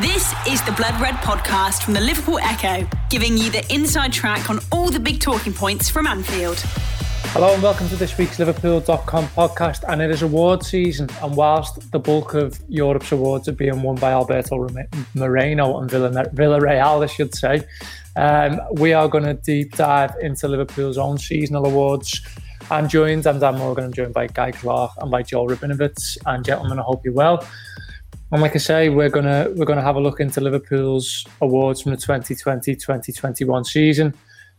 This is the Blood Red podcast from the Liverpool Echo, giving you the inside track on all the big talking points from Anfield. Hello and welcome to this week's Liverpool.com podcast. And it is award season. And whilst the bulk of Europe's awards are being won by Alberto Moreno and Villarreal, I should say, um, we are going to deep dive into Liverpool's own seasonal awards. I'm joined, I'm Dan Morgan, I'm joined by Guy Clark and by Joel Rabinowitz. And gentlemen, I hope you're well. And like I say, we're gonna we're gonna have a look into Liverpool's awards from the 2020-2021 season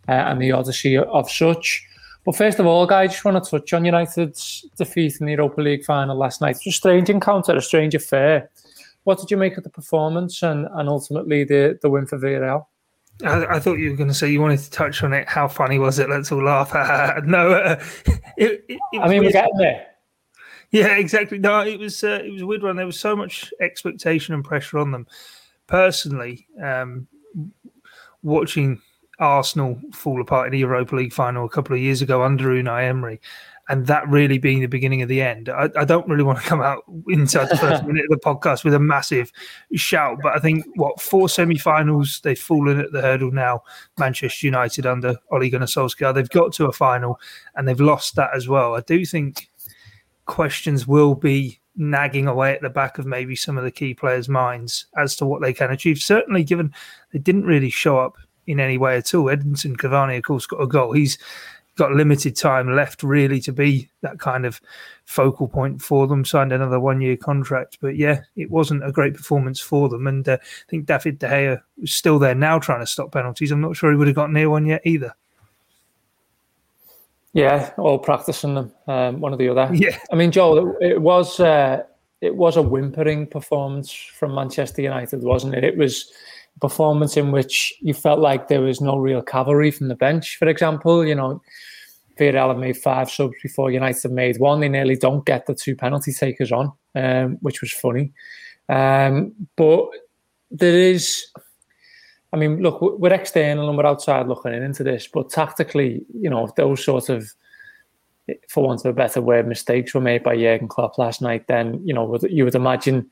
uh, and the odyssey of such. But first of all, guys, I just want to touch on United's defeat in the Europa League final last night. It was a strange encounter, a strange affair. What did you make of the performance and, and ultimately the, the win for Villarreal? I, I, thought you were going to say you wanted to touch on it. How funny was it? Let's all laugh. no, uh, it, it, it I mean, we're getting there. Yeah, exactly. No, it was uh, it was a weird one. There was so much expectation and pressure on them. Personally, um, watching Arsenal fall apart in the Europa League final a couple of years ago under Unai Emery, and that really being the beginning of the end. I, I don't really want to come out inside the first minute of the podcast with a massive shout, but I think what four semi-finals they've fallen at the hurdle now. Manchester United under Ole Gunnar Solskjaer, they've got to a final and they've lost that as well. I do think questions will be nagging away at the back of maybe some of the key players' minds as to what they can achieve. Certainly, given they didn't really show up in any way at all. Edinson Cavani, of course, got a goal. He's got limited time left really to be that kind of focal point for them. Signed another one year contract, but yeah, it wasn't a great performance for them. And uh, I think David De Gea is still there now trying to stop penalties. I'm not sure he would have got near one yet either. Yeah, all practicing them, um, one or the other. Yeah, I mean, Joel, it, it was uh, it was a whimpering performance from Manchester United, wasn't it? It was a performance in which you felt like there was no real cavalry from the bench. For example, you know, Villarreal made five subs before United made one. They nearly don't get the two penalty takers on, um, which was funny. Um, but there is I mean, look, we're external and we're outside looking into this, but tactically, you know, those sort of, for want of a better word, mistakes were made by Jurgen Klopp last night, then, you know, you would imagine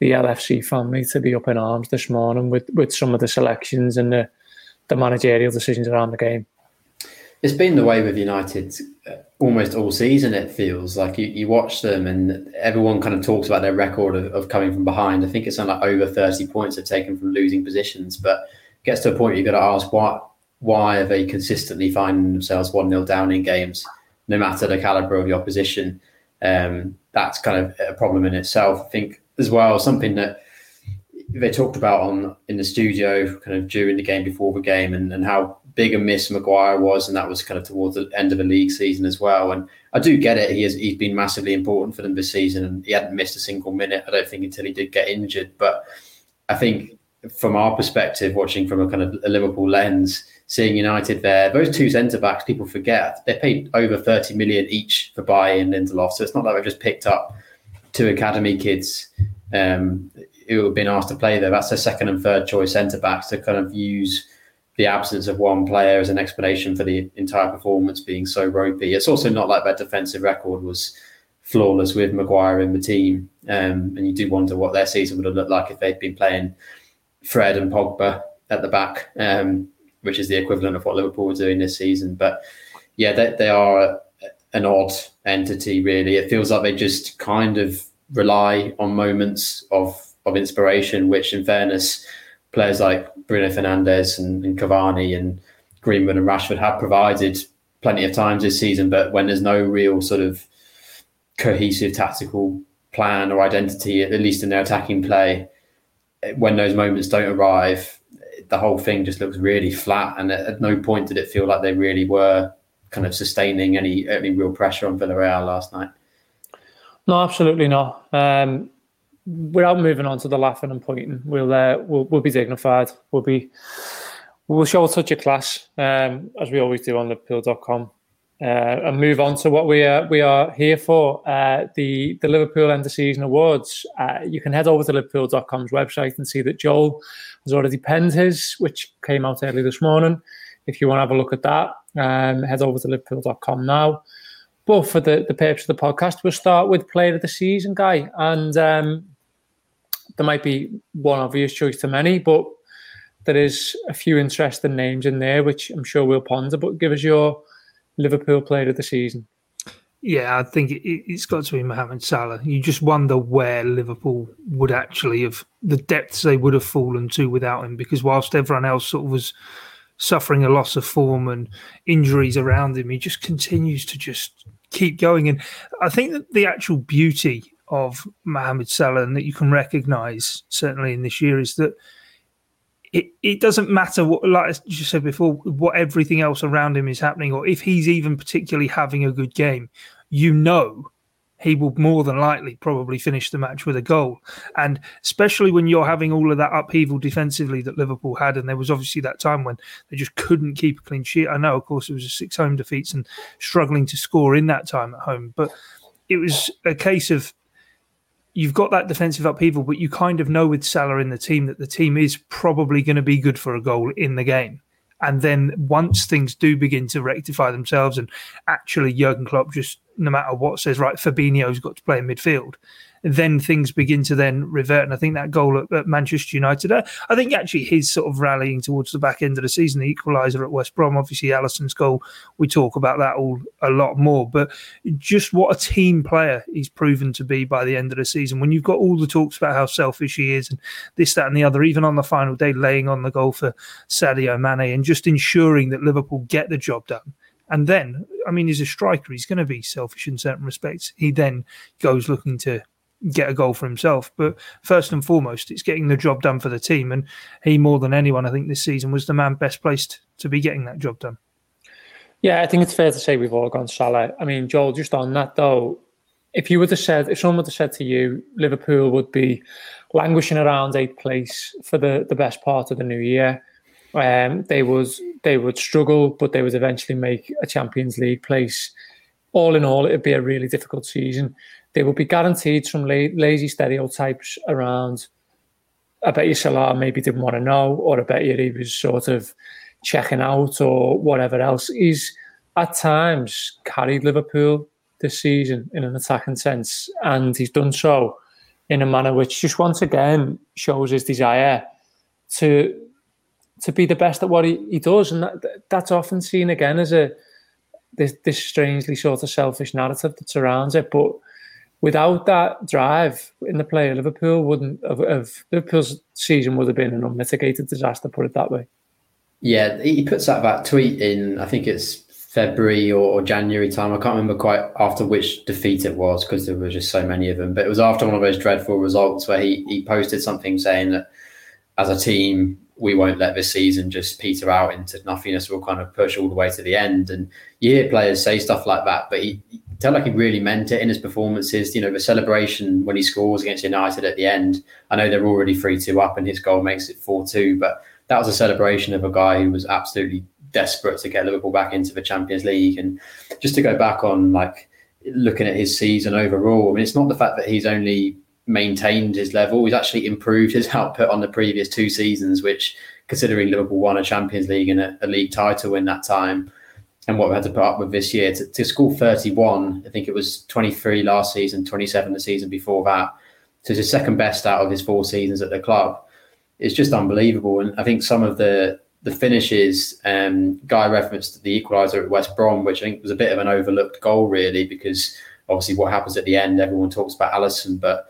the LFC family to be up in arms this morning with, with some of the selections and the, the managerial decisions around the game. It's been the way with United uh, almost all season, it feels like you, you watch them and everyone kind of talks about their record of, of coming from behind. I think it's on like over 30 points they've taken from losing positions, but gets to a point you've got to ask why why are they consistently finding themselves one 0 down in games, no matter the caliber of the opposition. Um, that's kind of a problem in itself. I think as well something that they talked about on in the studio, kind of during the game, before the game, and, and how big a miss Maguire was, and that was kind of towards the end of the league season as well. And I do get it; he has he's been massively important for them this season, and he hadn't missed a single minute. I don't think until he did get injured, but I think from our perspective, watching from a kind of a Liverpool lens, seeing United there, those two centre backs, people forget they paid over 30 million each for Bailly and Lindelof. So it's not like they've just picked up two academy kids um, who have been asked to play there. That's their second and third choice centre backs to kind of use the absence of one player as an explanation for the entire performance being so ropey. It's also not like their defensive record was flawless with Maguire in the team. Um, and you do wonder what their season would have looked like if they'd been playing Fred and Pogba at the back, um, which is the equivalent of what Liverpool were doing this season. But yeah, they, they are an odd entity, really. It feels like they just kind of rely on moments of of inspiration, which, in fairness, players like Bruno Fernandes and, and Cavani and Greenwood and Rashford have provided plenty of times this season. But when there's no real sort of cohesive tactical plan or identity, at least in their attacking play, when those moments don't arrive, the whole thing just looks really flat. And at, no point did it feel like they really were kind of sustaining any any real pressure on Villarreal last night. No, absolutely not. Um, without moving on to the laughing and pointing, we'll uh, we'll, we'll be dignified. We'll be we'll show a touch of class um, as we always do on Liverpool.com uh, and move on to what we are we are here for uh, the the Liverpool End of Season Awards. Uh, you can head over to Liverpool.com's website and see that Joel has already penned his, which came out early this morning. If you want to have a look at that, um, head over to Liverpool.com now. But for the, the purpose of the podcast, we'll start with Player of the Season, guy. And um, there might be one obvious choice to many, but there is a few interesting names in there, which I'm sure we'll ponder. But give us your Liverpool player of the season. Yeah, I think it, has got to be Mohamed Salah. You just wonder where Liverpool would actually have the depths they would have fallen to without him. Because whilst everyone else sort of was suffering a loss of form and injuries around him, he just continues to just keep going. And I think that the actual beauty of Mohamed Salah and that you can recognise certainly in this year is that it, it doesn't matter what, like you said before, what everything else around him is happening, or if he's even particularly having a good game, you know he will more than likely probably finish the match with a goal. And especially when you're having all of that upheaval defensively that Liverpool had, and there was obviously that time when they just couldn't keep a clean sheet. I know, of course, it was a six home defeats and struggling to score in that time at home, but it was a case of you've got that defensive upheaval, but you kind of know with Salah in the team that the team is probably going to be good for a goal in the game. And then once things do begin to rectify themselves, and actually Jurgen Klopp just no matter what says right, Fabinho's got to play in midfield, then things begin to then revert. And I think that goal at, at Manchester United, uh, I think actually his sort of rallying towards the back end of the season, the equaliser at West Brom, obviously Alisson's goal, we talk about that all a lot more. But just what a team player he's proven to be by the end of the season. When you've got all the talks about how selfish he is and this, that, and the other, even on the final day, laying on the goal for Sadio Mane and just ensuring that Liverpool get the job done. And then, I mean, he's a striker. He's going to be selfish in certain respects. He then goes looking to get a goal for himself. But first and foremost, it's getting the job done for the team. And he, more than anyone, I think this season was the man best placed to be getting that job done. Yeah, I think it's fair to say we've all gone Salah. I mean, Joel, just on that though, if you would have said, if someone would have said to you, Liverpool would be languishing around eighth place for the, the best part of the new year, um, they was they would struggle, but they would eventually make a Champions League place. All in all, it'd be a really difficult season they will be guaranteed some la- lazy stereotypes around. I bet you Salah maybe didn't want to know, or I bet you he was sort of checking out or whatever else. He's at times carried Liverpool this season in an attacking sense, and he's done so in a manner which just once again shows his desire to to be the best at what he, he does, and that, that's often seen again as a this, this strangely sort of selfish narrative that surrounds it, but without that drive in the play, Liverpool wouldn't have, have Liverpool's season would have been an unmitigated disaster. Put it that way. Yeah, he puts out that tweet in. I think it's February or, or January time. I can't remember quite after which defeat it was because there were just so many of them. But it was after one of those dreadful results where he he posted something saying that as a team we won't let this season just peter out into nothingness. We'll kind of push all the way to the end. And you hear players say stuff like that, but he, tell like he really meant it in his performances. You know, the celebration when he scores against United at the end. I know they're already three two up, and his goal makes it four two. But that was a celebration of a guy who was absolutely desperate to get Liverpool back into the Champions League. And just to go back on like looking at his season overall, I mean, it's not the fact that he's only maintained his level; he's actually improved his output on the previous two seasons, which. Considering Liverpool won a Champions League and a, a league title in that time, and what we had to put up with this year. To, to score 31 i think it was 23 last season 27 the season before that. So it's the second best out of his four seasons at the club. It's just unbelievable. And i think some of the the finishes um, guy referenced the equaliser at west brom which i think was a bit of an overlooked goal really because obviously what happens at the end everyone talks about Alisson, but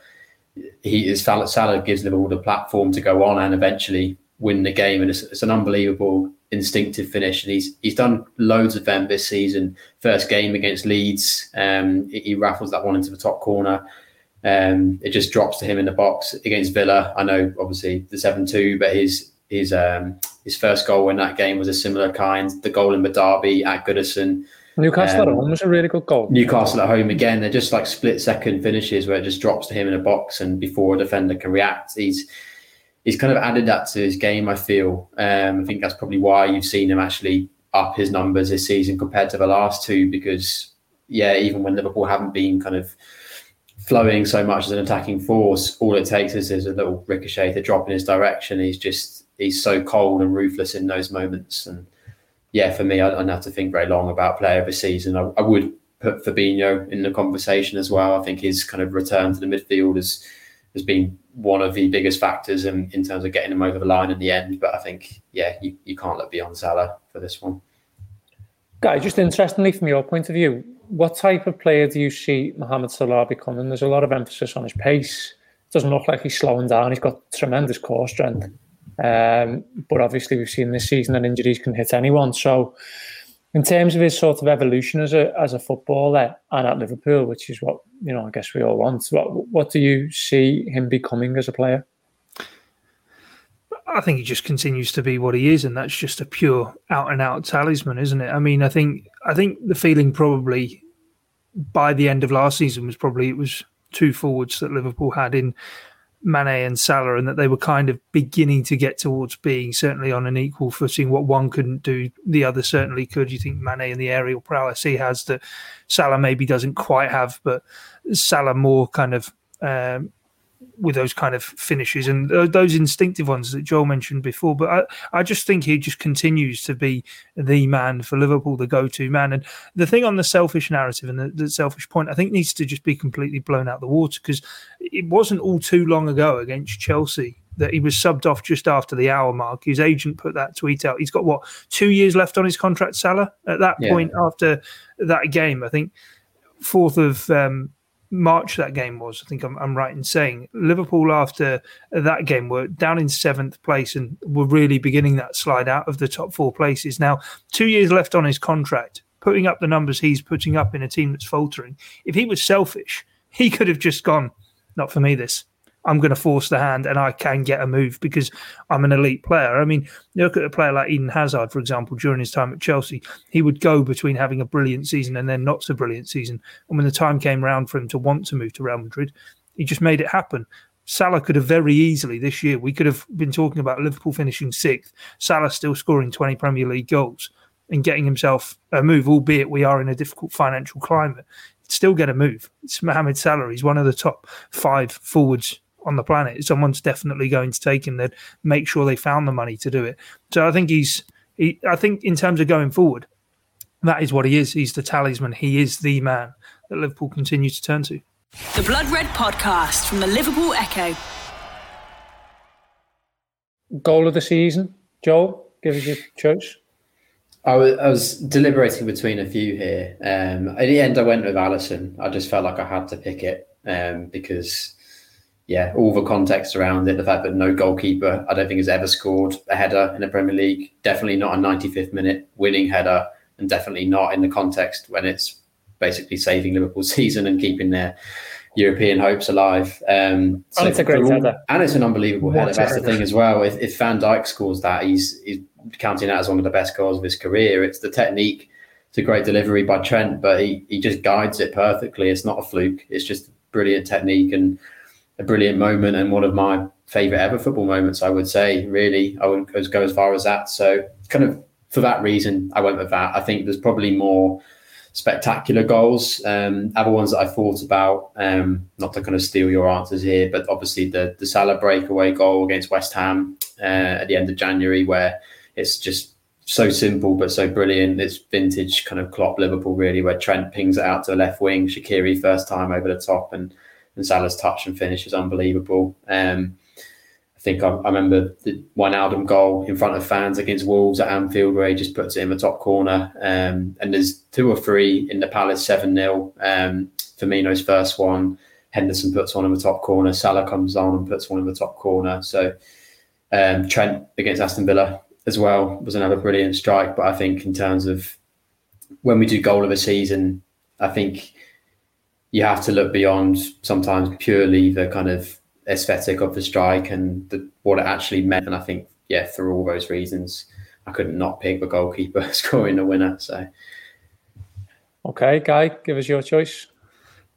he is Salah gives Liverpool the platform to go on and eventually win the game. And it's, it's an unbelievable instinctive finish, and he's he's done loads of them this season. First game against Leeds, um, he, raffles that one into the top corner. Um, it just drops to him in the box against Villa. I know, obviously, the seven two, but his his um, his first goal in that game was a similar kind. The goal in the derby at Goodison. Newcastle um, at home was a really good goal. Newcastle at home again. They're just like split second finishes where it just drops to him in a box, and before a defender can react, he's he's kind of added that to his game. I feel. Um, I think that's probably why you've seen him actually up his numbers this season compared to the last two. Because yeah, even when Liverpool haven't been kind of flowing so much as an attacking force, all it takes is, is a little ricochet to drop in his direction. He's just he's so cold and ruthless in those moments. And yeah, for me, I, don't have to think very long about player of the season. I, I would put Fabinho in the conversation as well. I think his kind of return to the midfield has has been one of the biggest factors in, in terms of getting him over the line in the end. But I think, yeah, you, you can't look beyond Salah for this one. Guy, just interestingly, from your point of view, what type of player do you see Mohamed Salah becoming? There's a lot of emphasis on his pace. It Doesn't look like he's slowing down. He's got tremendous core strength. Um, but obviously, we've seen this season that injuries can hit anyone. So, in terms of his sort of evolution as a as a footballer and at Liverpool, which is what you know, I guess we all want. What what do you see him becoming as a player? I think he just continues to be what he is, and that's just a pure out and out talisman, isn't it? I mean, I think I think the feeling probably by the end of last season was probably it was two forwards that Liverpool had in Mane and Salah, and that they were kind of beginning to get towards being certainly on an equal footing. What one couldn't do, the other certainly could. You think Mane and the aerial prowess he has that Salah maybe doesn't quite have, but Salah more kind of um, with those kind of finishes and those instinctive ones that Joel mentioned before. But I, I just think he just continues to be the man for Liverpool, the go-to man. And the thing on the selfish narrative and the, the selfish point, I think needs to just be completely blown out the water because it wasn't all too long ago against Chelsea that he was subbed off just after the hour mark. His agent put that tweet out. He's got what two years left on his contract, Salah. At that yeah. point, after that game, I think fourth of um, March that game was. I think I'm, I'm, right in saying Liverpool after that game were down in seventh place and were really beginning that slide out of the top four places. Now, two years left on his contract, putting up the numbers he's putting up in a team that's faltering. If he was selfish, he could have just gone, not for me, this. I'm going to force the hand and I can get a move because I'm an elite player. I mean, look at a player like Eden Hazard, for example, during his time at Chelsea. He would go between having a brilliant season and then not so brilliant season. And when the time came around for him to want to move to Real Madrid, he just made it happen. Salah could have very easily this year, we could have been talking about Liverpool finishing sixth, Salah still scoring 20 Premier League goals and getting himself a move, albeit we are in a difficult financial climate. Still get a move. It's Mohamed Salah. He's one of the top five forwards on the planet. Someone's definitely going to take him. They'd make sure they found the money to do it. So I think he's. He, I think in terms of going forward, that is what he is. He's the talisman. He is the man that Liverpool continue to turn to. The Blood Red Podcast from the Liverpool Echo. Goal of the season, Joel. Give us your choice. I was, I was deliberating between a few here. Um, at the end, I went with Alisson. I just felt like I had to pick it um, because yeah, all the context around it, the fact that no goalkeeper, I don't think has ever scored a header in the Premier League. Definitely not a 95th minute winning header, and definitely not in the context when it's basically saving Liverpool's season and keeping their European hopes alive. Um, so and it's a great all, header, and it's an unbelievable what header. That's the thing as well. If, if Van Dijk scores that, he's, he's counting that as one of the best goals of his career. It's the technique. It's a great delivery by Trent, but he, he just guides it perfectly. It's not a fluke. It's just brilliant technique and a brilliant moment and one of my favourite ever football moments. I would say, really, I wouldn't go as far as that. So, kind of for that reason, I went with that. I think there's probably more spectacular goals. Um, other ones that I thought about, um, not to kind of steal your answers here, but obviously the the Salah breakaway goal against West Ham uh, at the end of January, where it's just so simple but so brilliant. It's vintage kind of Klopp Liverpool, really, where Trent pings it out to the left wing, Shaqiri first time over the top, and and Salah's touch and finish is unbelievable. Um, I think I, I, remember the Wijnaldum goal in front of fans against Wolves at Anfield where he just puts it in the top corner. Um, and there's two or three in the Palace 7 0. Um, Firmino's first one, Henderson puts one in the top corner, Salah comes on and puts one in the top corner. So um, Trent against Aston Villa as well was another brilliant strike. But I think in terms of when we do goal of a season, I think you have to look beyond sometimes purely the kind of aesthetic of the strike and the, what it actually meant. And I think, yeah, for all those reasons, I couldn't not pick the goalkeeper scoring the winner. So, okay, Guy, give us your choice.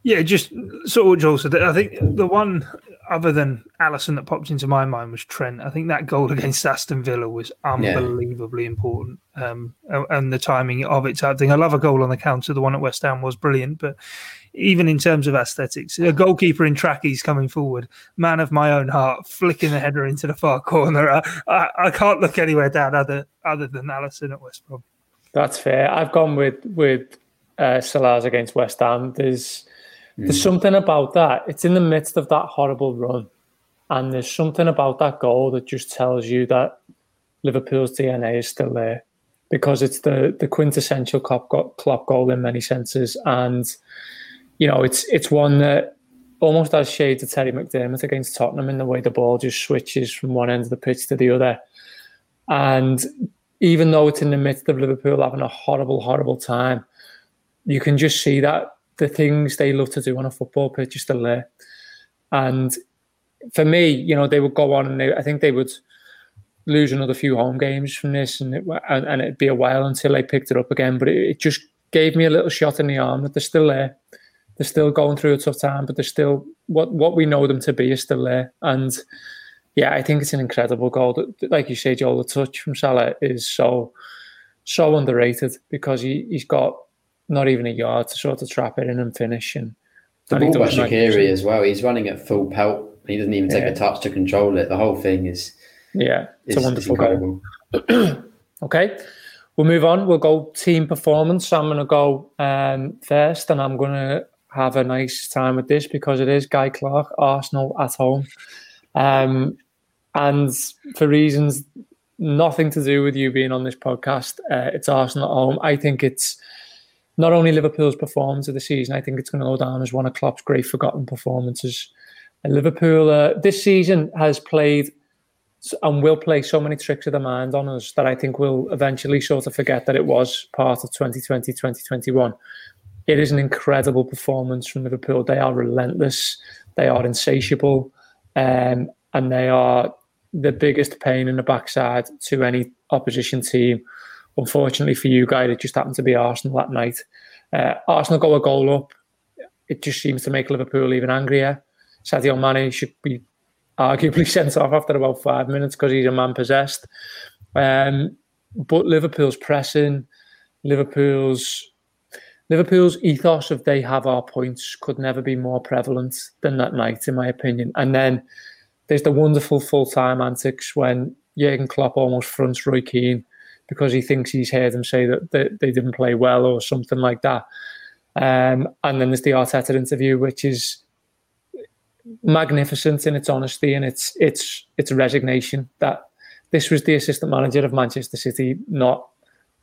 Yeah, just sort of what Joel said. I think the one other than Alisson that popped into my mind was Trent. I think that goal against Aston Villa was unbelievably yeah. important, um, and the timing of it. I think I love a goal on the counter. The one at West Ham was brilliant, but even in terms of aesthetics, a goalkeeper in trackies coming forward, man of my own heart, flicking the header into the far corner. I, I, I can't look anywhere down other other than Alisson at West Brom. That's fair. I've gone with with uh, Salah's against West Ham. There's There's something about that. It's in the midst of that horrible run. And there's something about that goal that just tells you that Liverpool's DNA is still there because it's the the quintessential Klopp, Klopp goal in many senses. And, you know, it's it's one that almost has shades of Terry McDermott against Tottenham in the way the ball just switches from one end of the pitch to the other. And even though it's in the midst of Liverpool having a horrible, horrible time, you can just see that the things they love to do on a football pitch are still there. And for me, you know, they would go on and they, I think they would lose another few home games from this, and, it, and, and it'd be a while until they picked it up again. But it, it just gave me a little shot in the arm that they're still there. They're still going through a tough time, but they're still what what we know them to be is still there. And yeah, I think it's an incredible goal. Like you say, Joel, the touch from Salah is so so underrated because he, he's got not even a yard to sort of trap it in and finish. And the ball by as well. He's running at full pelt. He doesn't even take yeah. a touch to control it. The whole thing is yeah, it's is, a wonderful goal. okay, we'll move on. We'll go team performance. I'm going to go um, first, and I'm going to have a nice time with this because it is Guy Clark, Arsenal at home. Um, and for reasons nothing to do with you being on this podcast, uh, it's Arsenal at home. I think it's not only Liverpool's performance of the season, I think it's going to go down as one of Klopp's great forgotten performances. And Liverpool uh, this season has played and will play so many tricks of the mind on us that I think we'll eventually sort of forget that it was part of 2020, 2021. It is an incredible performance from Liverpool. They are relentless, they are insatiable, um, and they are the biggest pain in the backside to any opposition team. Unfortunately for you guys, it just happened to be Arsenal that night. Uh, Arsenal go a goal up. It just seems to make Liverpool even angrier. Sadio Mane should be arguably sent off after about five minutes because he's a man possessed. Um, but Liverpool's pressing, Liverpool's Liverpool's ethos of they have our points could never be more prevalent than that night, in my opinion. And then there's the wonderful full time antics when Jurgen Klopp almost fronts Roy Keane because he thinks he's heard them say that they, they didn't play well or something like that. Um, and then there's the Arteta interview, which is magnificent in its honesty and its its its resignation that this was the assistant manager of Manchester City not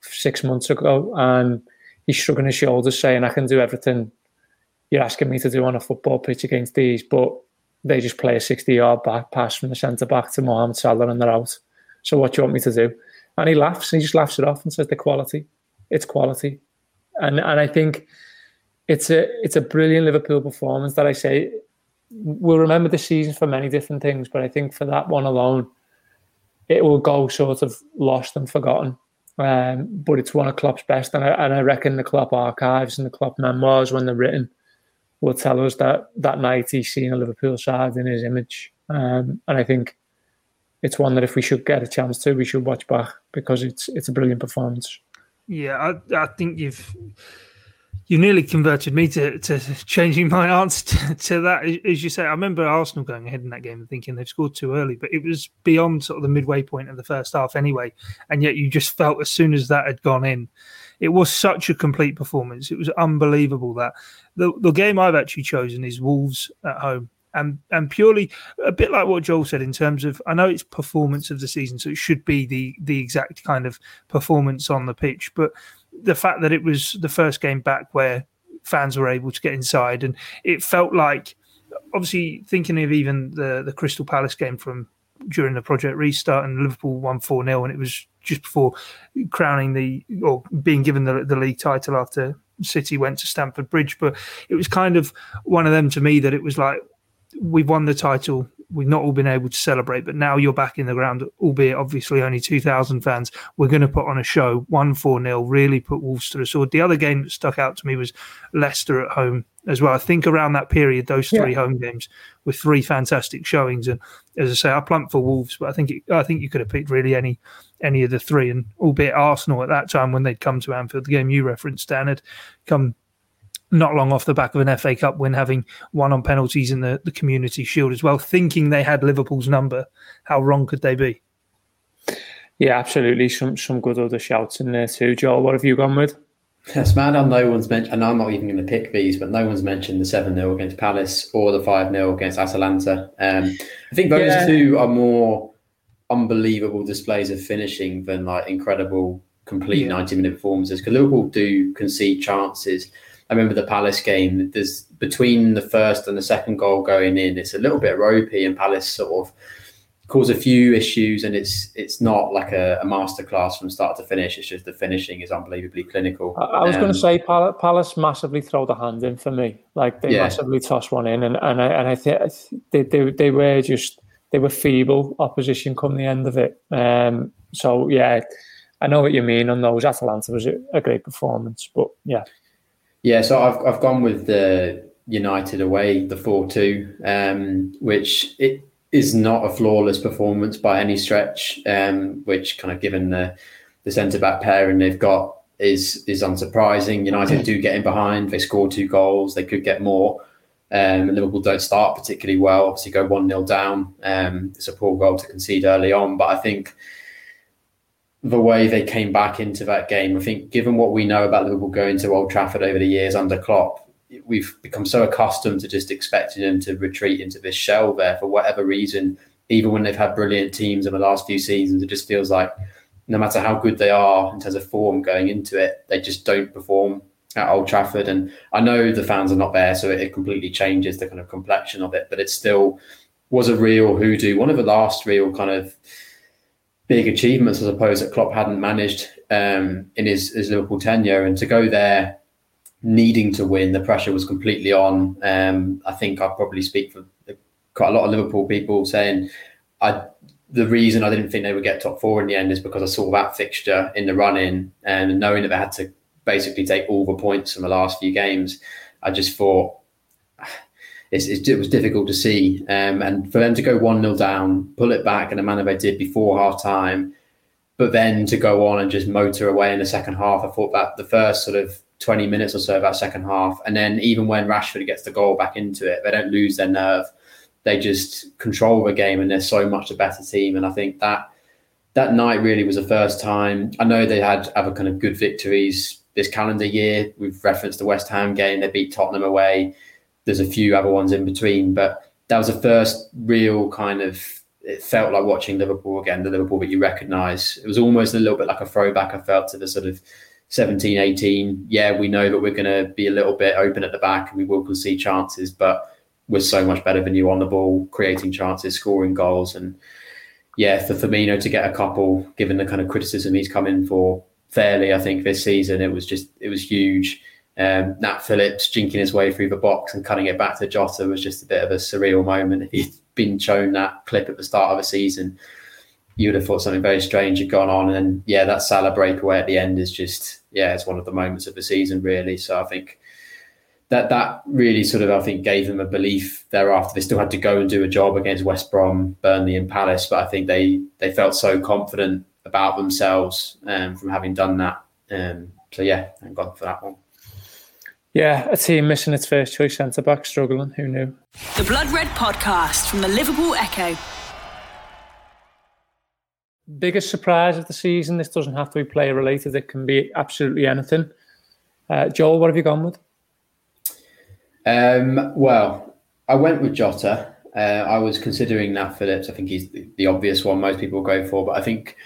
six months ago, and he's shrugging his shoulders, saying, "I can do everything you're asking me to do on a football pitch against these," but they just play a 60 yard back pass from the centre back to Mohamed Salah and they're out. So what do you want me to do? And he laughs and he just laughs it off and says the quality. It's quality. And and I think it's a it's a brilliant Liverpool performance that I say we'll remember the season for many different things, but I think for that one alone, it will go sort of lost and forgotten. Um, but it's one of Klopp's best, and I, and I reckon the Klopp archives and the Klopp memoirs, when they're written, will tell us that that night he's seen a Liverpool side in his image. Um, and I think it's one that if we should get a chance to, we should watch back because it's it's a brilliant performance. Yeah, I, I think you've you nearly converted me to, to changing my answer to, to, that. As you say, I remember Arsenal going ahead in that game and thinking they've scored too early, but it was beyond sort of the midway point of the first half anyway. And yet you just felt as soon as that had gone in, it was such a complete performance. It was unbelievable that the the game I've actually chosen is Wolves at home. And, and purely a bit like what Joel said in terms of I know it's performance of the season, so it should be the the exact kind of performance on the pitch. But the fact that it was the first game back where fans were able to get inside, and it felt like obviously thinking of even the the Crystal Palace game from during the project restart and Liverpool won 4 0 and it was just before crowning the or being given the, the league title after City went to Stamford Bridge. But it was kind of one of them to me that it was like we've won the title. We've not all been able to celebrate, but now you're back in the ground, albeit obviously only 2,000 fans. We're going to put on a show, 1 4 0, really put Wolves to the sword. The other game that stuck out to me was Leicester at home as well. I think around that period, those three yeah. home games were three fantastic showings. And as I say, I plumped for Wolves, but I think it, I think you could have picked really any any of the three. And albeit Arsenal at that time when they'd come to Anfield, the game you referenced, Dan, had come not long off the back of an FA Cup win, having won on penalties in the, the Community Shield as well, thinking they had Liverpool's number. How wrong could they be? Yeah, absolutely. Some some good other shouts in there too. Joel, what have you gone with? Yes, man. No one's mentioned, and I'm not even going to pick these, but no one's mentioned the 7 0 against Palace or the 5 0 against Atalanta. Um, I think those yeah. two are more unbelievable displays of finishing than like incredible, complete yeah. 90 minute performances because Liverpool do concede chances. I remember the Palace game, there's between the first and the second goal going in, it's a little bit ropey, and Palace sort of cause a few issues and it's it's not like a, a masterclass from start to finish it's just the finishing is unbelievably clinical. I, I was um, going to say Palace, Palace massively throw the hand in for me like they yeah. massively toss one in and, and I, and I think they, they, they were just they were feeble opposition come the end of it. Um so yeah I know what you mean on those Atalanta was a great performance but yeah yeah so I've, I've gone with the United away the 4-2 um which it is not a flawless performance by any stretch, um, which kind of given the the centre back pairing they've got is is unsurprising. United do get in behind. They score two goals. They could get more. Um, Liverpool don't start particularly well. Obviously, go one 0 down. Um, it's a poor goal to concede early on, but I think the way they came back into that game, I think, given what we know about Liverpool going to Old Trafford over the years under Klopp, we've become so accustomed to just expecting them to retreat into this shell there for whatever reason. Even when they've had brilliant teams in the last few seasons, it just feels like no matter how good they are in terms of form going into it, they just don't perform at Old Trafford. And I know the fans are not there, so it, completely changes the kind of complexion of it. But it still was a real hoodoo, one of the last real kind of big achievements, I suppose, that Klopp hadn't managed um, in his, his Liverpool tenure. And to go there needing to win. The pressure was completely on. Um, I think I probably speak for quite a lot of Liverpool people saying I the reason I didn't think they would get top four in the end is because I saw that fixture in the run in and knowing that they had to basically take all the points from the last few games. I just thought it was difficult to see. Um, and for them to go 1 0 down, pull it back in the manner they did before half time, but then to go on and just motor away in the second half, I thought that the first sort of 20 minutes or so of that second half. And then even when Rashford gets the goal back into it, they don't lose their nerve. They just control the game and they're so much a better team. And I think that that night really was the first time. I know they had other kind of good victories this calendar year. We've referenced the West Ham game, they beat Tottenham away. There's a few other ones in between, but that was the first real kind of it felt like watching Liverpool again, the Liverpool that you recognise. It was almost a little bit like a throwback I felt to the sort of 17, 18, yeah, we know that we're going to be a little bit open at the back and we will concede chances, but we're so much better than you on the ball, creating chances, scoring goals. And yeah, for Firmino to get a couple, given the kind of criticism he's come in for fairly, I think this season, it was just, it was huge. Um, Nat Phillips jinking his way through the box and cutting it back to Jota was just a bit of a surreal moment. If he'd been shown that clip at the start of the season, you would have thought something very strange had gone on. And yeah, that Salah breakaway at the end is just yeah, it's one of the moments of the season really. So I think that that really sort of I think gave them a belief thereafter. They still had to go and do a job against West Brom, Burnley, and Palace, but I think they they felt so confident about themselves um, from having done that. Um, so yeah, thank God for that one. Yeah, a team missing its first choice centre back, struggling. Who knew? The Blood Red podcast from the Liverpool Echo. Biggest surprise of the season. This doesn't have to be player related. It can be absolutely anything. Uh, Joel, what have you gone with? Um, well, I went with Jota. Uh, I was considering Nat Phillips. I think he's the, the, obvious one most people go for, but I think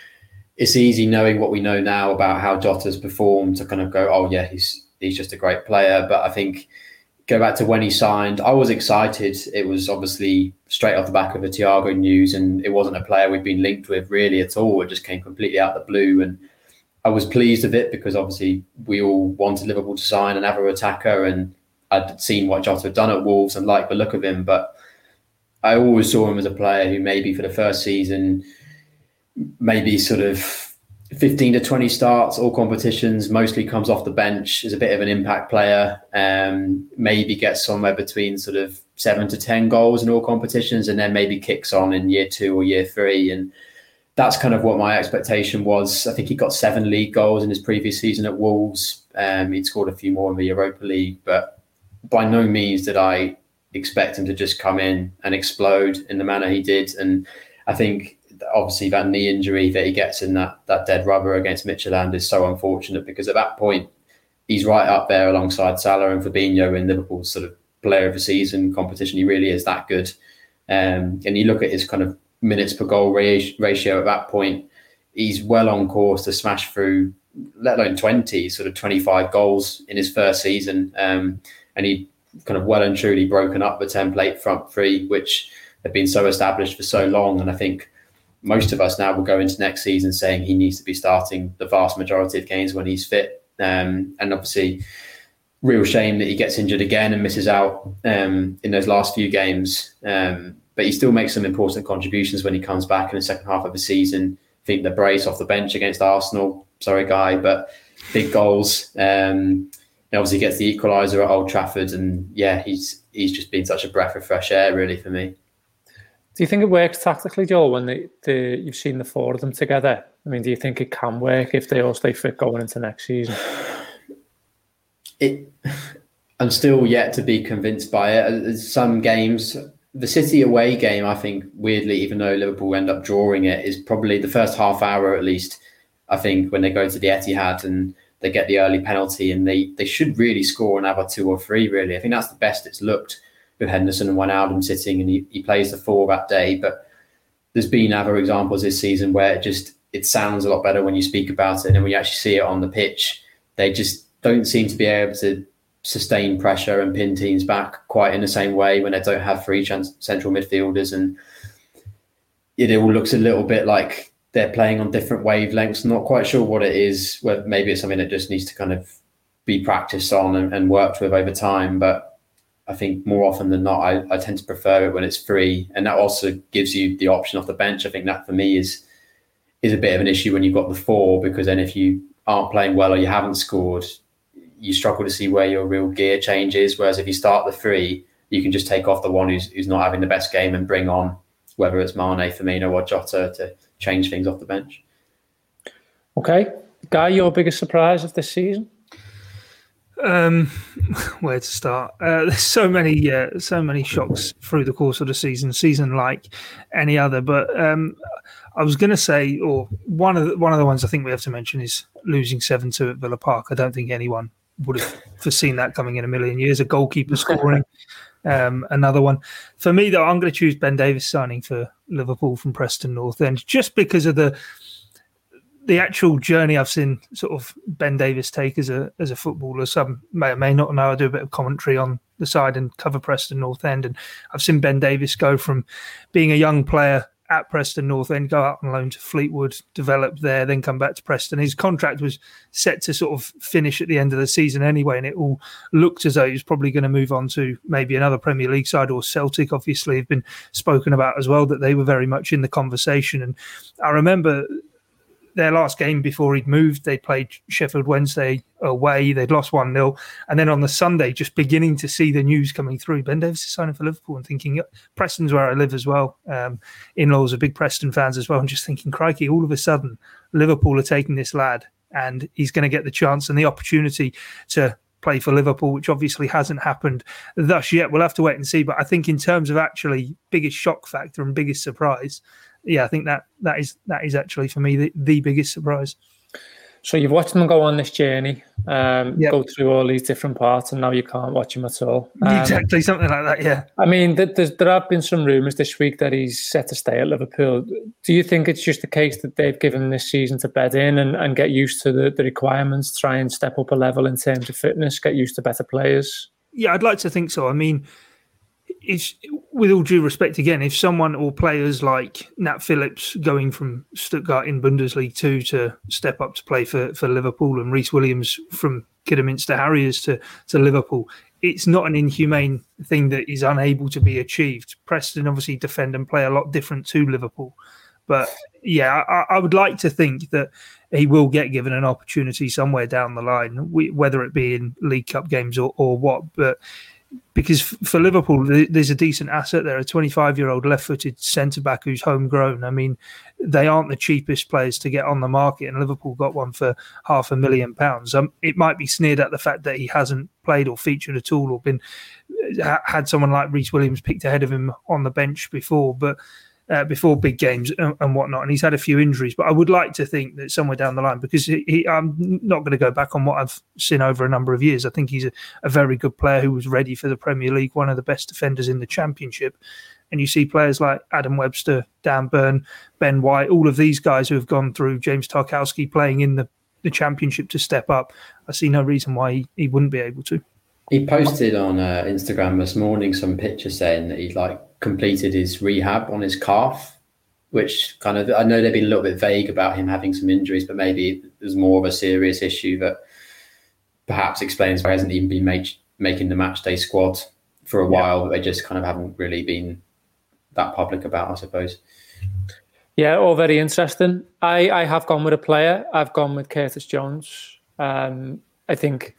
it's easy knowing what we know now about how Jota's performed to kind of go, oh yeah, he's he's just a great player. But I think go back to when he signed, I was excited. It was obviously straight off the back of the Thiago news, and it wasn't a player we'd been linked with really at all. It just came completely out of the blue, and I was pleased with it because obviously we all wanted Liverpool to sign another attacker, and I'd seen what Jota had done at Wolves and liked the look of him, but I always saw him as a player who maybe for the first season, maybe sort of 15 to 20 starts, all competitions, mostly comes off the bench, is a bit of an impact player, um, maybe gets somewhere between sort of seven to 10 goals in all competitions, and then maybe kicks on in year two or year three. And that's kind of what my expectation was. I think he got seven league goals in his previous season at Wolves. Um, he'd scored a few more in the Europa League, but by no means did I expect him to just come in and explode in the manner he did. And I think obviously that knee injury that he gets in that that dead rubber against Midtjylland is so unfortunate because at that point he's right up there alongside Salah and Fabinho in Liverpool's sort of player of the season competition. He really is that good. Um, and you look at his kind of minutes per goal ratio at that point, he's well on course to smash through, let alone 20, sort of 25 goals in his first season. Um, and he kind of well and truly broken up the template front three, which had been so established for so long. And I think most of us now will go into next season saying he needs to be starting the vast majority of games when he's fit. Um, and obviously, real shame that he gets injured again and misses out um, in those last few games. Um, but he still makes some important contributions when he comes back in the second half of the season. I think the brace off the bench against Arsenal. Sorry, guy, but big goals. Um, obviously gets the equaliser at Old Trafford, and yeah, he's he's just been such a breath of fresh air, really, for me. Do you think it works tactically, Joel, when the, the, you've seen the four of them together? I mean, do you think it can work if they all stay fit going into next season? It, I'm still yet to be convinced by it. Uh, uh, some games, the City away game, I think, weirdly, even though Liverpool end up drawing it, is probably the first half hour at least. I think when they go to the Etihad and they get the early penalty and they they should really score another two or three. Really, I think that's the best it's looked with Henderson and Wijnaldum sitting, and he, he plays the four that day. But there's been other examples this season where it just it sounds a lot better when you speak about it, and when you actually see it on the pitch, they just don't seem to be able to sustain pressure and pin teams back quite in the same way when they don't have three central midfielders, and it all looks a little bit like they're playing on different wavelengths. Not quite sure what it is. Maybe it's something that just needs to kind of be practiced on and, and worked with over time, but I think more often than not, I, I, tend to prefer it when it's free, and that also gives you the option off the bench. I think that for me is is a bit of an issue when you've got the four because then if you aren't playing well or you haven't scored, you struggle to see where your real gear changes. Whereas if you start the three, you can just take off the one who's who's not having the best game and bring on whether it's Mane, Firmino, or Jota to change things off the bench. Okay, Guy, your biggest surprise of this season? Um, where to start? Uh, there's so many, uh, so many shocks through the course of the season, season like any other. But um, I was going to say, or one of the, one of the ones I think we have to mention is losing seven two at Villa Park. I don't think anyone would have foreseen that coming in a million years. A goalkeeper scoring. Um, another one for me, though, I'm going to choose Ben Davies signing for Liverpool from Preston North End just because of the the actual journey I've seen sort of Ben Davies take as a as a footballer. Some may or may not know. I do a bit of commentary on the side and cover Preston North End, and I've seen Ben Davies go from being a young player at Preston North End, go out on loan to Fleetwood, develop there, then come back to Preston. His contract was set to sort of finish at the end of the season anyway, and it all looked as though he was probably going to move on to maybe another Premier League side or Celtic. Obviously, have been spoken about as well that they were very much in the conversation. And I remember their last game before he'd moved, they played Sheffield Wednesday away. They'd lost 1 0. And then on the Sunday, just beginning to see the news coming through, Ben Davies is signing for Liverpool and thinking, Preston's where I live as well. Um, In laws are big Preston fans as well. And just thinking, crikey, all of a sudden, Liverpool are taking this lad and he's going to get the chance and the opportunity to play for Liverpool, which obviously hasn't happened thus yet. We'll have to wait and see. But I think in terms of actually biggest shock factor and biggest surprise, yeah, I think that that is that is actually for me the, the biggest surprise. So you've watched them go on this journey, um, yep. go through all these different parts, and now you can't watch him at all. Um, exactly, something like that. Yeah. I mean, there have been some rumours this week that he's set to stay at Liverpool. Do you think it's just the case that they've given this season to bed in and, and get used to the, the requirements, try and step up a level in terms of fitness, get used to better players? Yeah, I'd like to think so. I mean, it's with all due respect again, if someone or players like Nat Phillips going from Stuttgart in Bundesliga two to step up to play for, for Liverpool and Rhys Williams from Kidderminster Harriers to, to Liverpool, it's not an inhumane thing that is unable to be achieved. Preston obviously defend and play a lot different to Liverpool. But yeah, I, I would like to think that he will get given an opportunity somewhere down the line, whether it be in League Cup games or, or what. But because for Liverpool, there's a decent asset there, a 25 year old left footed centre back who's homegrown. I mean, they aren't the cheapest players to get on the market, and Liverpool got one for half a million pounds. Um, it might be sneered at the fact that he hasn't played or featured at all or been had someone like Rhys Williams picked ahead of him on the bench before, but uh, before big games and, and, whatnot, and he's had a few injuries. But I would like to think that somewhere down the line, because he, he, I'm not going to go back on what I've seen over a number of years. I think he's a, a very good player who was ready for the Premier League, one of the best defenders in the Championship. And you see players like Adam Webster, Dan Burn, Ben White, all of these guys who have gone through James Tarkowski playing in the, the Championship to step up. I see no reason why he, he wouldn't be able to. He posted on uh, Instagram this morning some pictures saying that he'd like completed his rehab on his calf, which kind of I know they've been a little bit vague about him having some injuries, but maybe there's more of a serious issue that perhaps explains why he hasn't even been make, making the match day squad for a while. But they just kind of haven't really been that public about, I suppose. Yeah, all very interesting. I, I have gone with a player. I've gone with Curtis Jones. Um, I think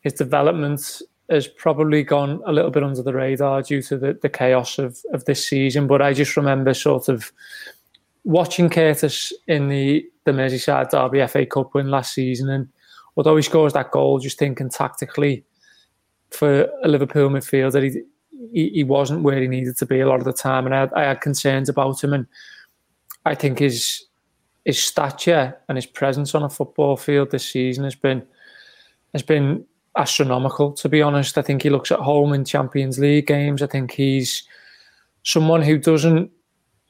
his development has probably gone a little bit under the radar due to the, the chaos of, of this season. But I just remember sort of watching Curtis in the, the Merseyside Derby FA Cup win last season. And although he scores that goal, just thinking tactically for a Liverpool midfielder, he, he, he wasn't where he needed to be a lot of the time. And I had, I had concerns about him. And I think his his stature and his presence on a football field this season has been has been astronomical, to be honest. I think he looks at home in Champions League games. I think he's someone who doesn't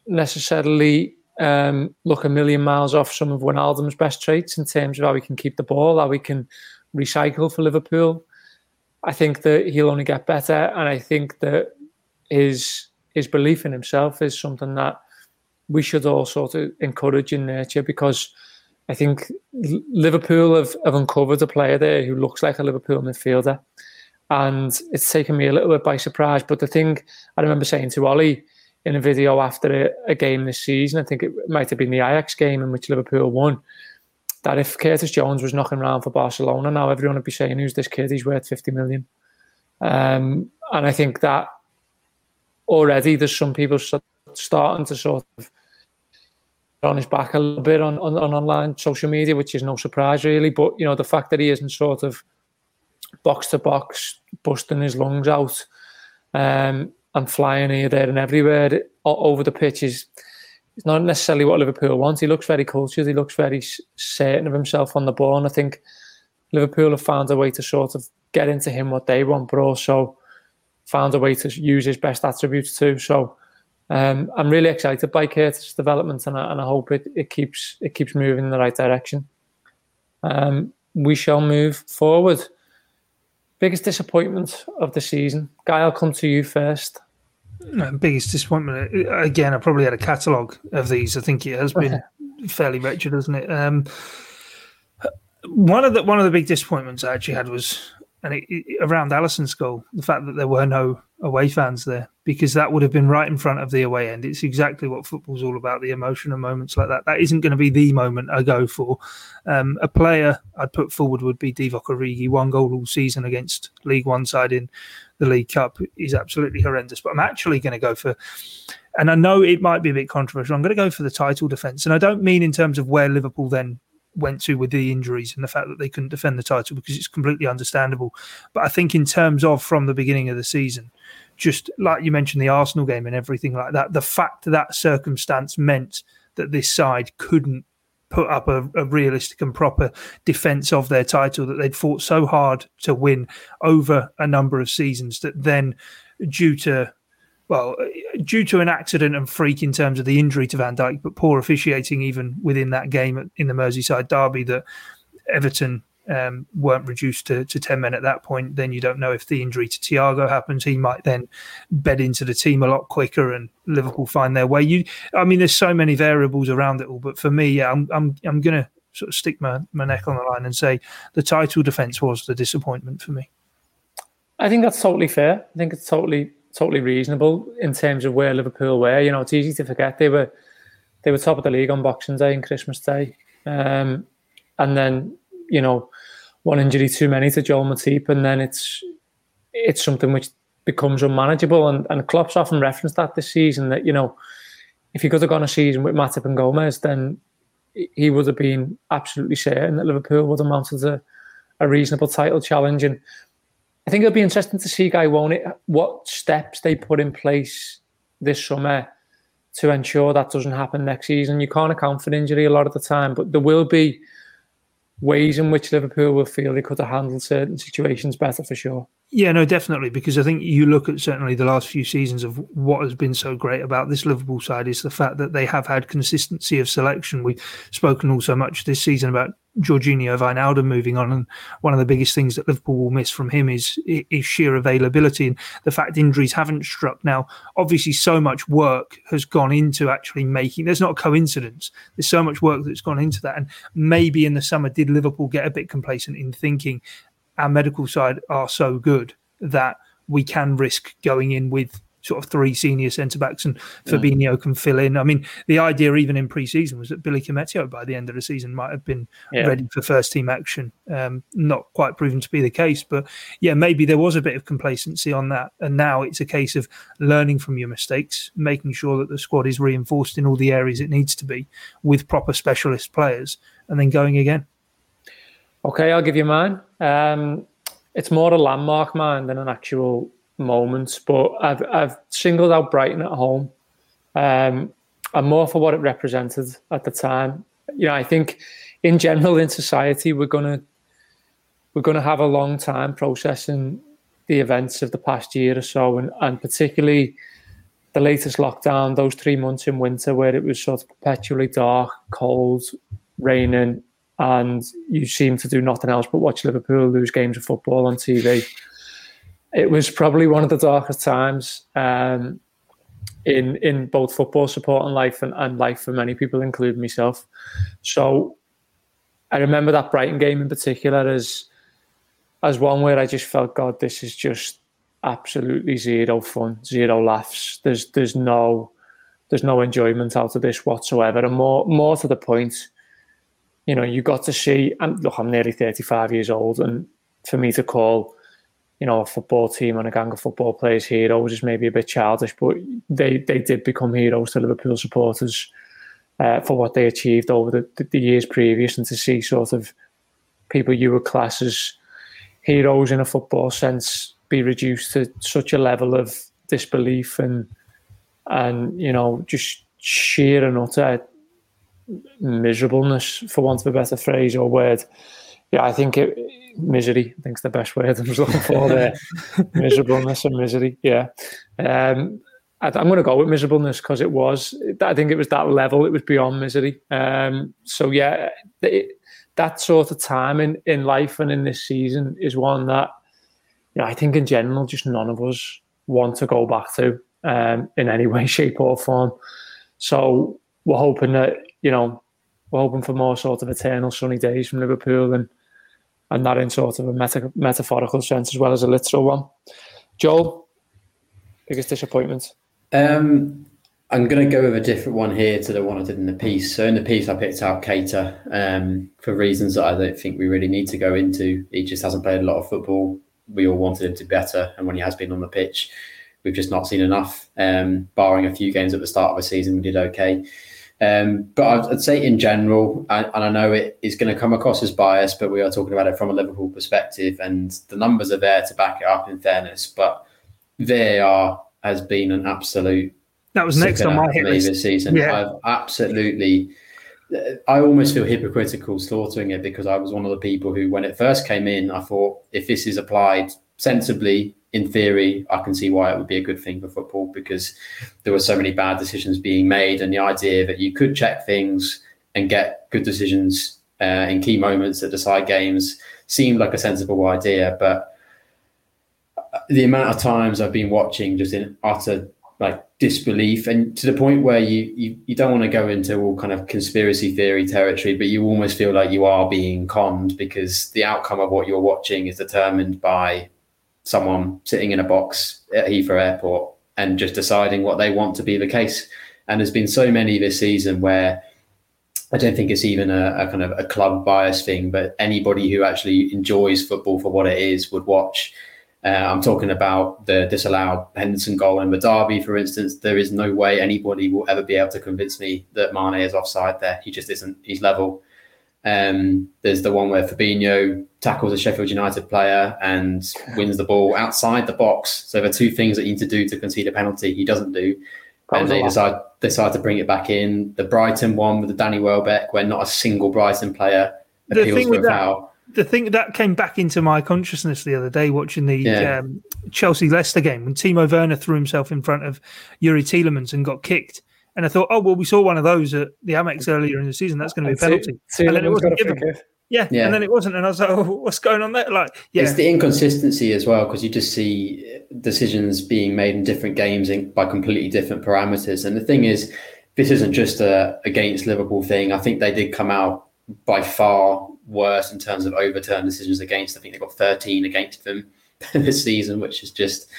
necessarily um, look a million miles off some of Wijnaldum's best traits in terms of how he can keep the ball, how he can recycle for Liverpool. I think that he'll only get better, and I think that his his belief in himself is something that we should all sort of encourage and nurture because I think Liverpool have, have uncovered a player there who looks like a Liverpool midfielder. And it's taken me a little bit by surprise. But the thing I remember saying to Ollie in a video after a, a game this season, I think it might have been the Ajax game in which Liverpool won, that if Curtis Jones was knocking around for Barcelona now, everyone would be saying, Who's this kid? He's worth 50 million. Um, and I think that already there's some people starting to sort of on his back a little bit on, on, on online social media, which is no surprise really. But you know, the fact that he isn't sort of box to box, busting his lungs out, um, and flying here, there, and everywhere over the pitch is it's not necessarily what Liverpool wants. He looks very cultured. He looks very certain of himself on the ball, and I think Liverpool have found a way to sort of get into him what they want, but also found a way to use his best attributes too. So um, I'm really excited by Curtis' development, and I, and I hope it, it keeps it keeps moving in the right direction. Um, we shall move forward. Biggest disappointment of the season, Guy. I'll come to you first. biggest disappointment again. I probably had a catalogue of these. I think it has been fairly wretched, hasn't it? Um, one of the one of the big disappointments I actually had was and it, it, around Alisson's goal, the fact that there were no away fans there, because that would have been right in front of the away end. It's exactly what football's all about the emotion and moments like that. That isn't going to be the moment I go for. Um, a player I'd put forward would be Divock Origi. One goal all season against League One side in the League Cup is absolutely horrendous. But I'm actually going to go for, and I know it might be a bit controversial, I'm going to go for the title defence. And I don't mean in terms of where Liverpool then went to with the injuries and the fact that they couldn't defend the title because it's completely understandable. But I think in terms of from the beginning of the season, just like you mentioned the Arsenal game and everything like that, the fact that, circumstance meant that this side couldn't put up a, a, realistic and proper defense of their title that they'd fought so hard to win over a number of seasons that then due to well, due to an accident and freak in terms of the injury to Van Dijk, but poor officiating even within that game in the Merseyside derby, that Everton um, weren't reduced to, to 10 men at that point. Then you don't know if the injury to Thiago happens. He might then bed into the team a lot quicker and Liverpool find their way. You, I mean, there's so many variables around it all, but for me, yeah, I'm, I'm, I'm going to sort of stick my, my neck on the line and say the title defence was the disappointment for me. I think that's totally fair. I think it's totally totally reasonable in terms of where Liverpool were. You know, it's easy to forget they were they were top of the league on Boxing Day and Christmas Day, um, and then you know one injury too many to Joel Matip, and then it's it's something which becomes unmanageable. And and Klopp's often referenced that this season that you know if he could have gone a season with Matip and Gomez, then he would have been absolutely certain that Liverpool would have mounted a, a reasonable title challenge. And I think it'll be interesting to see, Guy, won't it, what steps they put in place this summer to ensure that doesn't happen next season. You can't account for injury a lot of the time, but there will be ways in which Liverpool will feel they could have handled certain situations better for sure. Yeah, no, definitely. Because I think you look at certainly the last few seasons of what has been so great about this Liverpool side is the fact that they have had consistency of selection. We've spoken also much this season about Georginio Wijnaldum moving on, and one of the biggest things that Liverpool will miss from him is is sheer availability and the fact injuries haven't struck. Now, obviously, so much work has gone into actually making. There's not a coincidence. There's so much work that's gone into that, and maybe in the summer did Liverpool get a bit complacent in thinking our medical side are so good that we can risk going in with sort of three senior centre backs and Fabinho can fill in. I mean, the idea even in pre-season was that Billy Koumetio by the end of the season might have been yeah. ready for first team action. Um, not quite proven to be the case, but yeah, maybe there was a bit of complacency on that. And now it's a case of learning from your mistakes, making sure that the squad is reinforced in all the areas it needs to be with proper specialist players, and then going again. Okay, I'll give you mine. Um, it's more a landmark mine than an actual moment, but I've I've singled out Brighton at home. Um, and more for what it represented at the time. You know, I think in general in society we're gonna we're gonna have a long time processing the events of the past year or so, and, and particularly the latest lockdown, those three months in winter where it was sort of perpetually dark, cold, raining, and you seem to do nothing else but watch Liverpool lose games of football on TV. It was probably one of the darkest times um, in in both football support and life and, and life for many people, including myself. So I remember that Brighton game in particular as as one where I just felt, God, this is just absolutely zero fun, zero laughs. There's there's no there's no enjoyment out of this whatsoever. And more more to the point, you know, you got to see, and look, I'm nearly 35 years old, and for me to call, you know, a football team and a gang of football players heroes is maybe a bit childish, but they, they did become heroes to Liverpool supporters uh, for what they achieved over the, the years previous, and to see sort of people you would class as heroes in a football sense be reduced to such a level of disbelief and and you know just sheer and utter miserableness, for want of a better phrase or word. Yeah, I think it, misery. I think's the best word I was looking for there. miserableness and misery. Yeah. Um, I, am going to go with miserableness because it was. I think it was that level. It was beyond misery. Um, so yeah, it, that sort of time in, in life and in this season is one that, you know, I think in general, just none of us want to go back to um, in any way, shape, or form. So we're hoping that you know we're hoping for more sort of eternal sunny days from Liverpool and and that in sort of a meta- metaphorical sense as well as a literal one. Joel, biggest disappointment? Um, I'm going to go with a different one here to the one I did in the piece. So in the piece, I picked out Keita um, for reasons that I don't think we really need to go into. He just hasn't played a lot of football. We all wanted him to be better, and when he has been on the pitch, we've just not seen enough. Um, barring a few games at the start of the season, we did okay. Um, but I'd, say in general, I, and I know it is going to come across as biased, but we are talking about it from a Liverpool perspective, and the numbers are there to back it up. In fairness, but VAR has been an absolute. That was next on my hit list this season. Yeah. I've absolutely. I almost feel hypocritical slaughtering it because I was one of the people who, when it first came in, I thought if this is applied sensibly in theory, I can see why it would be a good thing for football because there were so many bad decisions being made, and the idea that you could check things and get good decisions uh, in key moments that decide games seemed like a sensible idea. But the amount of times I've been watching just in utter like disbelief, and to the point where you you, you don't want to go into all kind of conspiracy theory territory, but you almost feel like you are being conned because the outcome of what you're watching is determined by someone sitting in a box at Heathrow Airport and just deciding what they want to be the case. And there's been so many this season where I don't think it's even a, a, kind of a club bias thing, but anybody who actually enjoys football for what it is would watch. Uh, I'm talking about the disallowed Henderson goal in the derby, for instance. There is no way anybody will ever be able to convince me that Mane is offside there. He just isn't. He's level. Um, there's the one where Fabinho tackles a Sheffield United player and wins the ball outside the box. So there are two things that you need to do to concede a penalty. He doesn't do. and they decide decide to bring it back in. The Brighton one with the Danny Welbeck, where not a single Brighton player appeals for a foul. The thing that came back into my consciousness the other day watching the yeah. um, Chelsea Leicester game when Timo Werner threw himself in front of Youri Tielemans and got kicked. And I thought, oh well, we saw one of those at the Amex earlier in the season. That's going to be a penalty. and then it wasn't given. Yeah, yeah, and then it wasn't, and I was like, oh, "What's going on there?" Like, yeah, it's the inconsistency as well because you just see uh, decisions being made in different games in, by completely different parameters. And the thing is, this isn't just a against Liverpool thing. I think they did come out by far worse in terms of overturned decisions against. I think they got 13 against them this season, which is just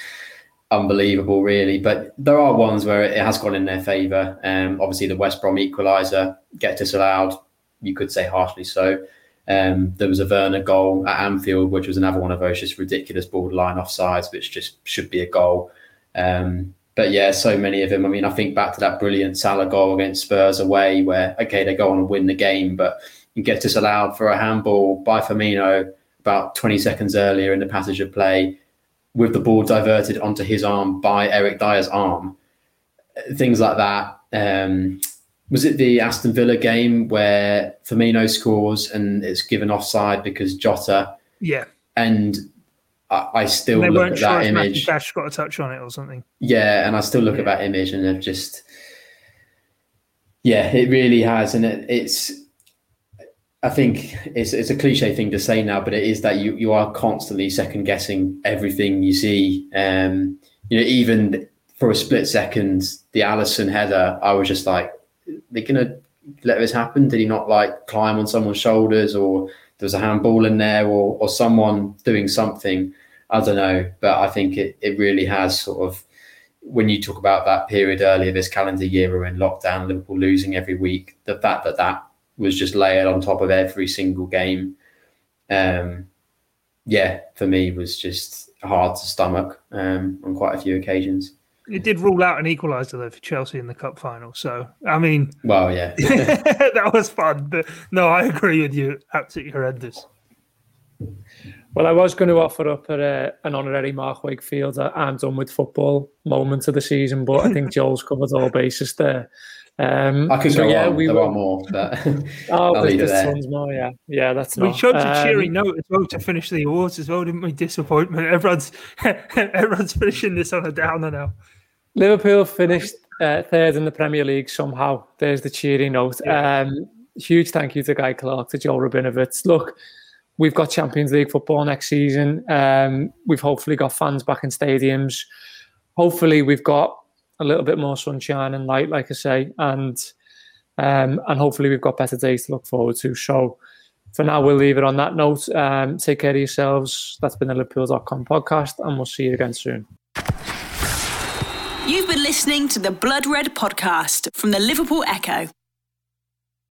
unbelievable, really. But there are ones where it has gone in their favour. Um, obviously, the West Brom equaliser get disallowed. You could say harshly so. Um, there was a Werner goal at Anfield, which was another one of those just ridiculous borderline offsides, which just should be a goal. Um, but yeah, so many of them. I mean, I think back to that brilliant Salah goal against Spurs away, where okay, they go on and win the game, but you get disallowed for a handball by Firmino about 20 seconds earlier in the passage of play, with the ball diverted onto his arm by Eric Dier's arm. Things like that. Um, was it the Aston Villa game where Firmino scores and it's given offside because Jota? Yeah. And I, I still look at sure that image. Dash got a touch on it or something. Yeah, and I still look yeah. at that image and they've just, yeah, it really has, and it, it's. I think it's it's a cliche thing to say now, but it is that you you are constantly second guessing everything you see. Um, you know, even for a split second, the Alisson header, I was just like, they're gonna let this happen? Did he not like climb on someone's shoulders, or there was a handball in there, or or someone doing something? I don't know, but I think it it really has sort of when you talk about that period earlier this calendar year we're in lockdown, Liverpool losing every week. The fact that that was just layered on top of every single game, um, yeah, for me was just hard to stomach um, on quite a few occasions. It did rule out an equaliser though for Chelsea in the cup final. So I mean, well, yeah, that was fun. But no, I agree with you. Absolutely horrendous. Well, I was going to offer up a, uh, an honorary Mark Wakefield I'm done with football moment of the season, but I think Joel's covered all bases there. Um, I could so, go yeah, on. We there were, are more, but oh, there's, there's tons more. Yeah, yeah, that's. We not, chose um, a cheery note as well to finish the awards as well, didn't we? Disappointment. Everyone's everyone's finishing this on a downer now. Liverpool finished uh, third in the Premier League somehow. There's the cheery note. Yeah. Um, huge thank you to Guy Clark, to Joel Rabinowitz. Look, we've got Champions League football next season. Um, we've hopefully got fans back in stadiums. Hopefully, we've got a little bit more sunshine and light, like I say, and um, and hopefully we've got better days to look forward to. So for now, we'll leave it on that note. Um, take care of yourselves. That's been the Liverpool.com podcast, and we'll see you again soon. You've been listening to the Blood Red podcast from the Liverpool Echo.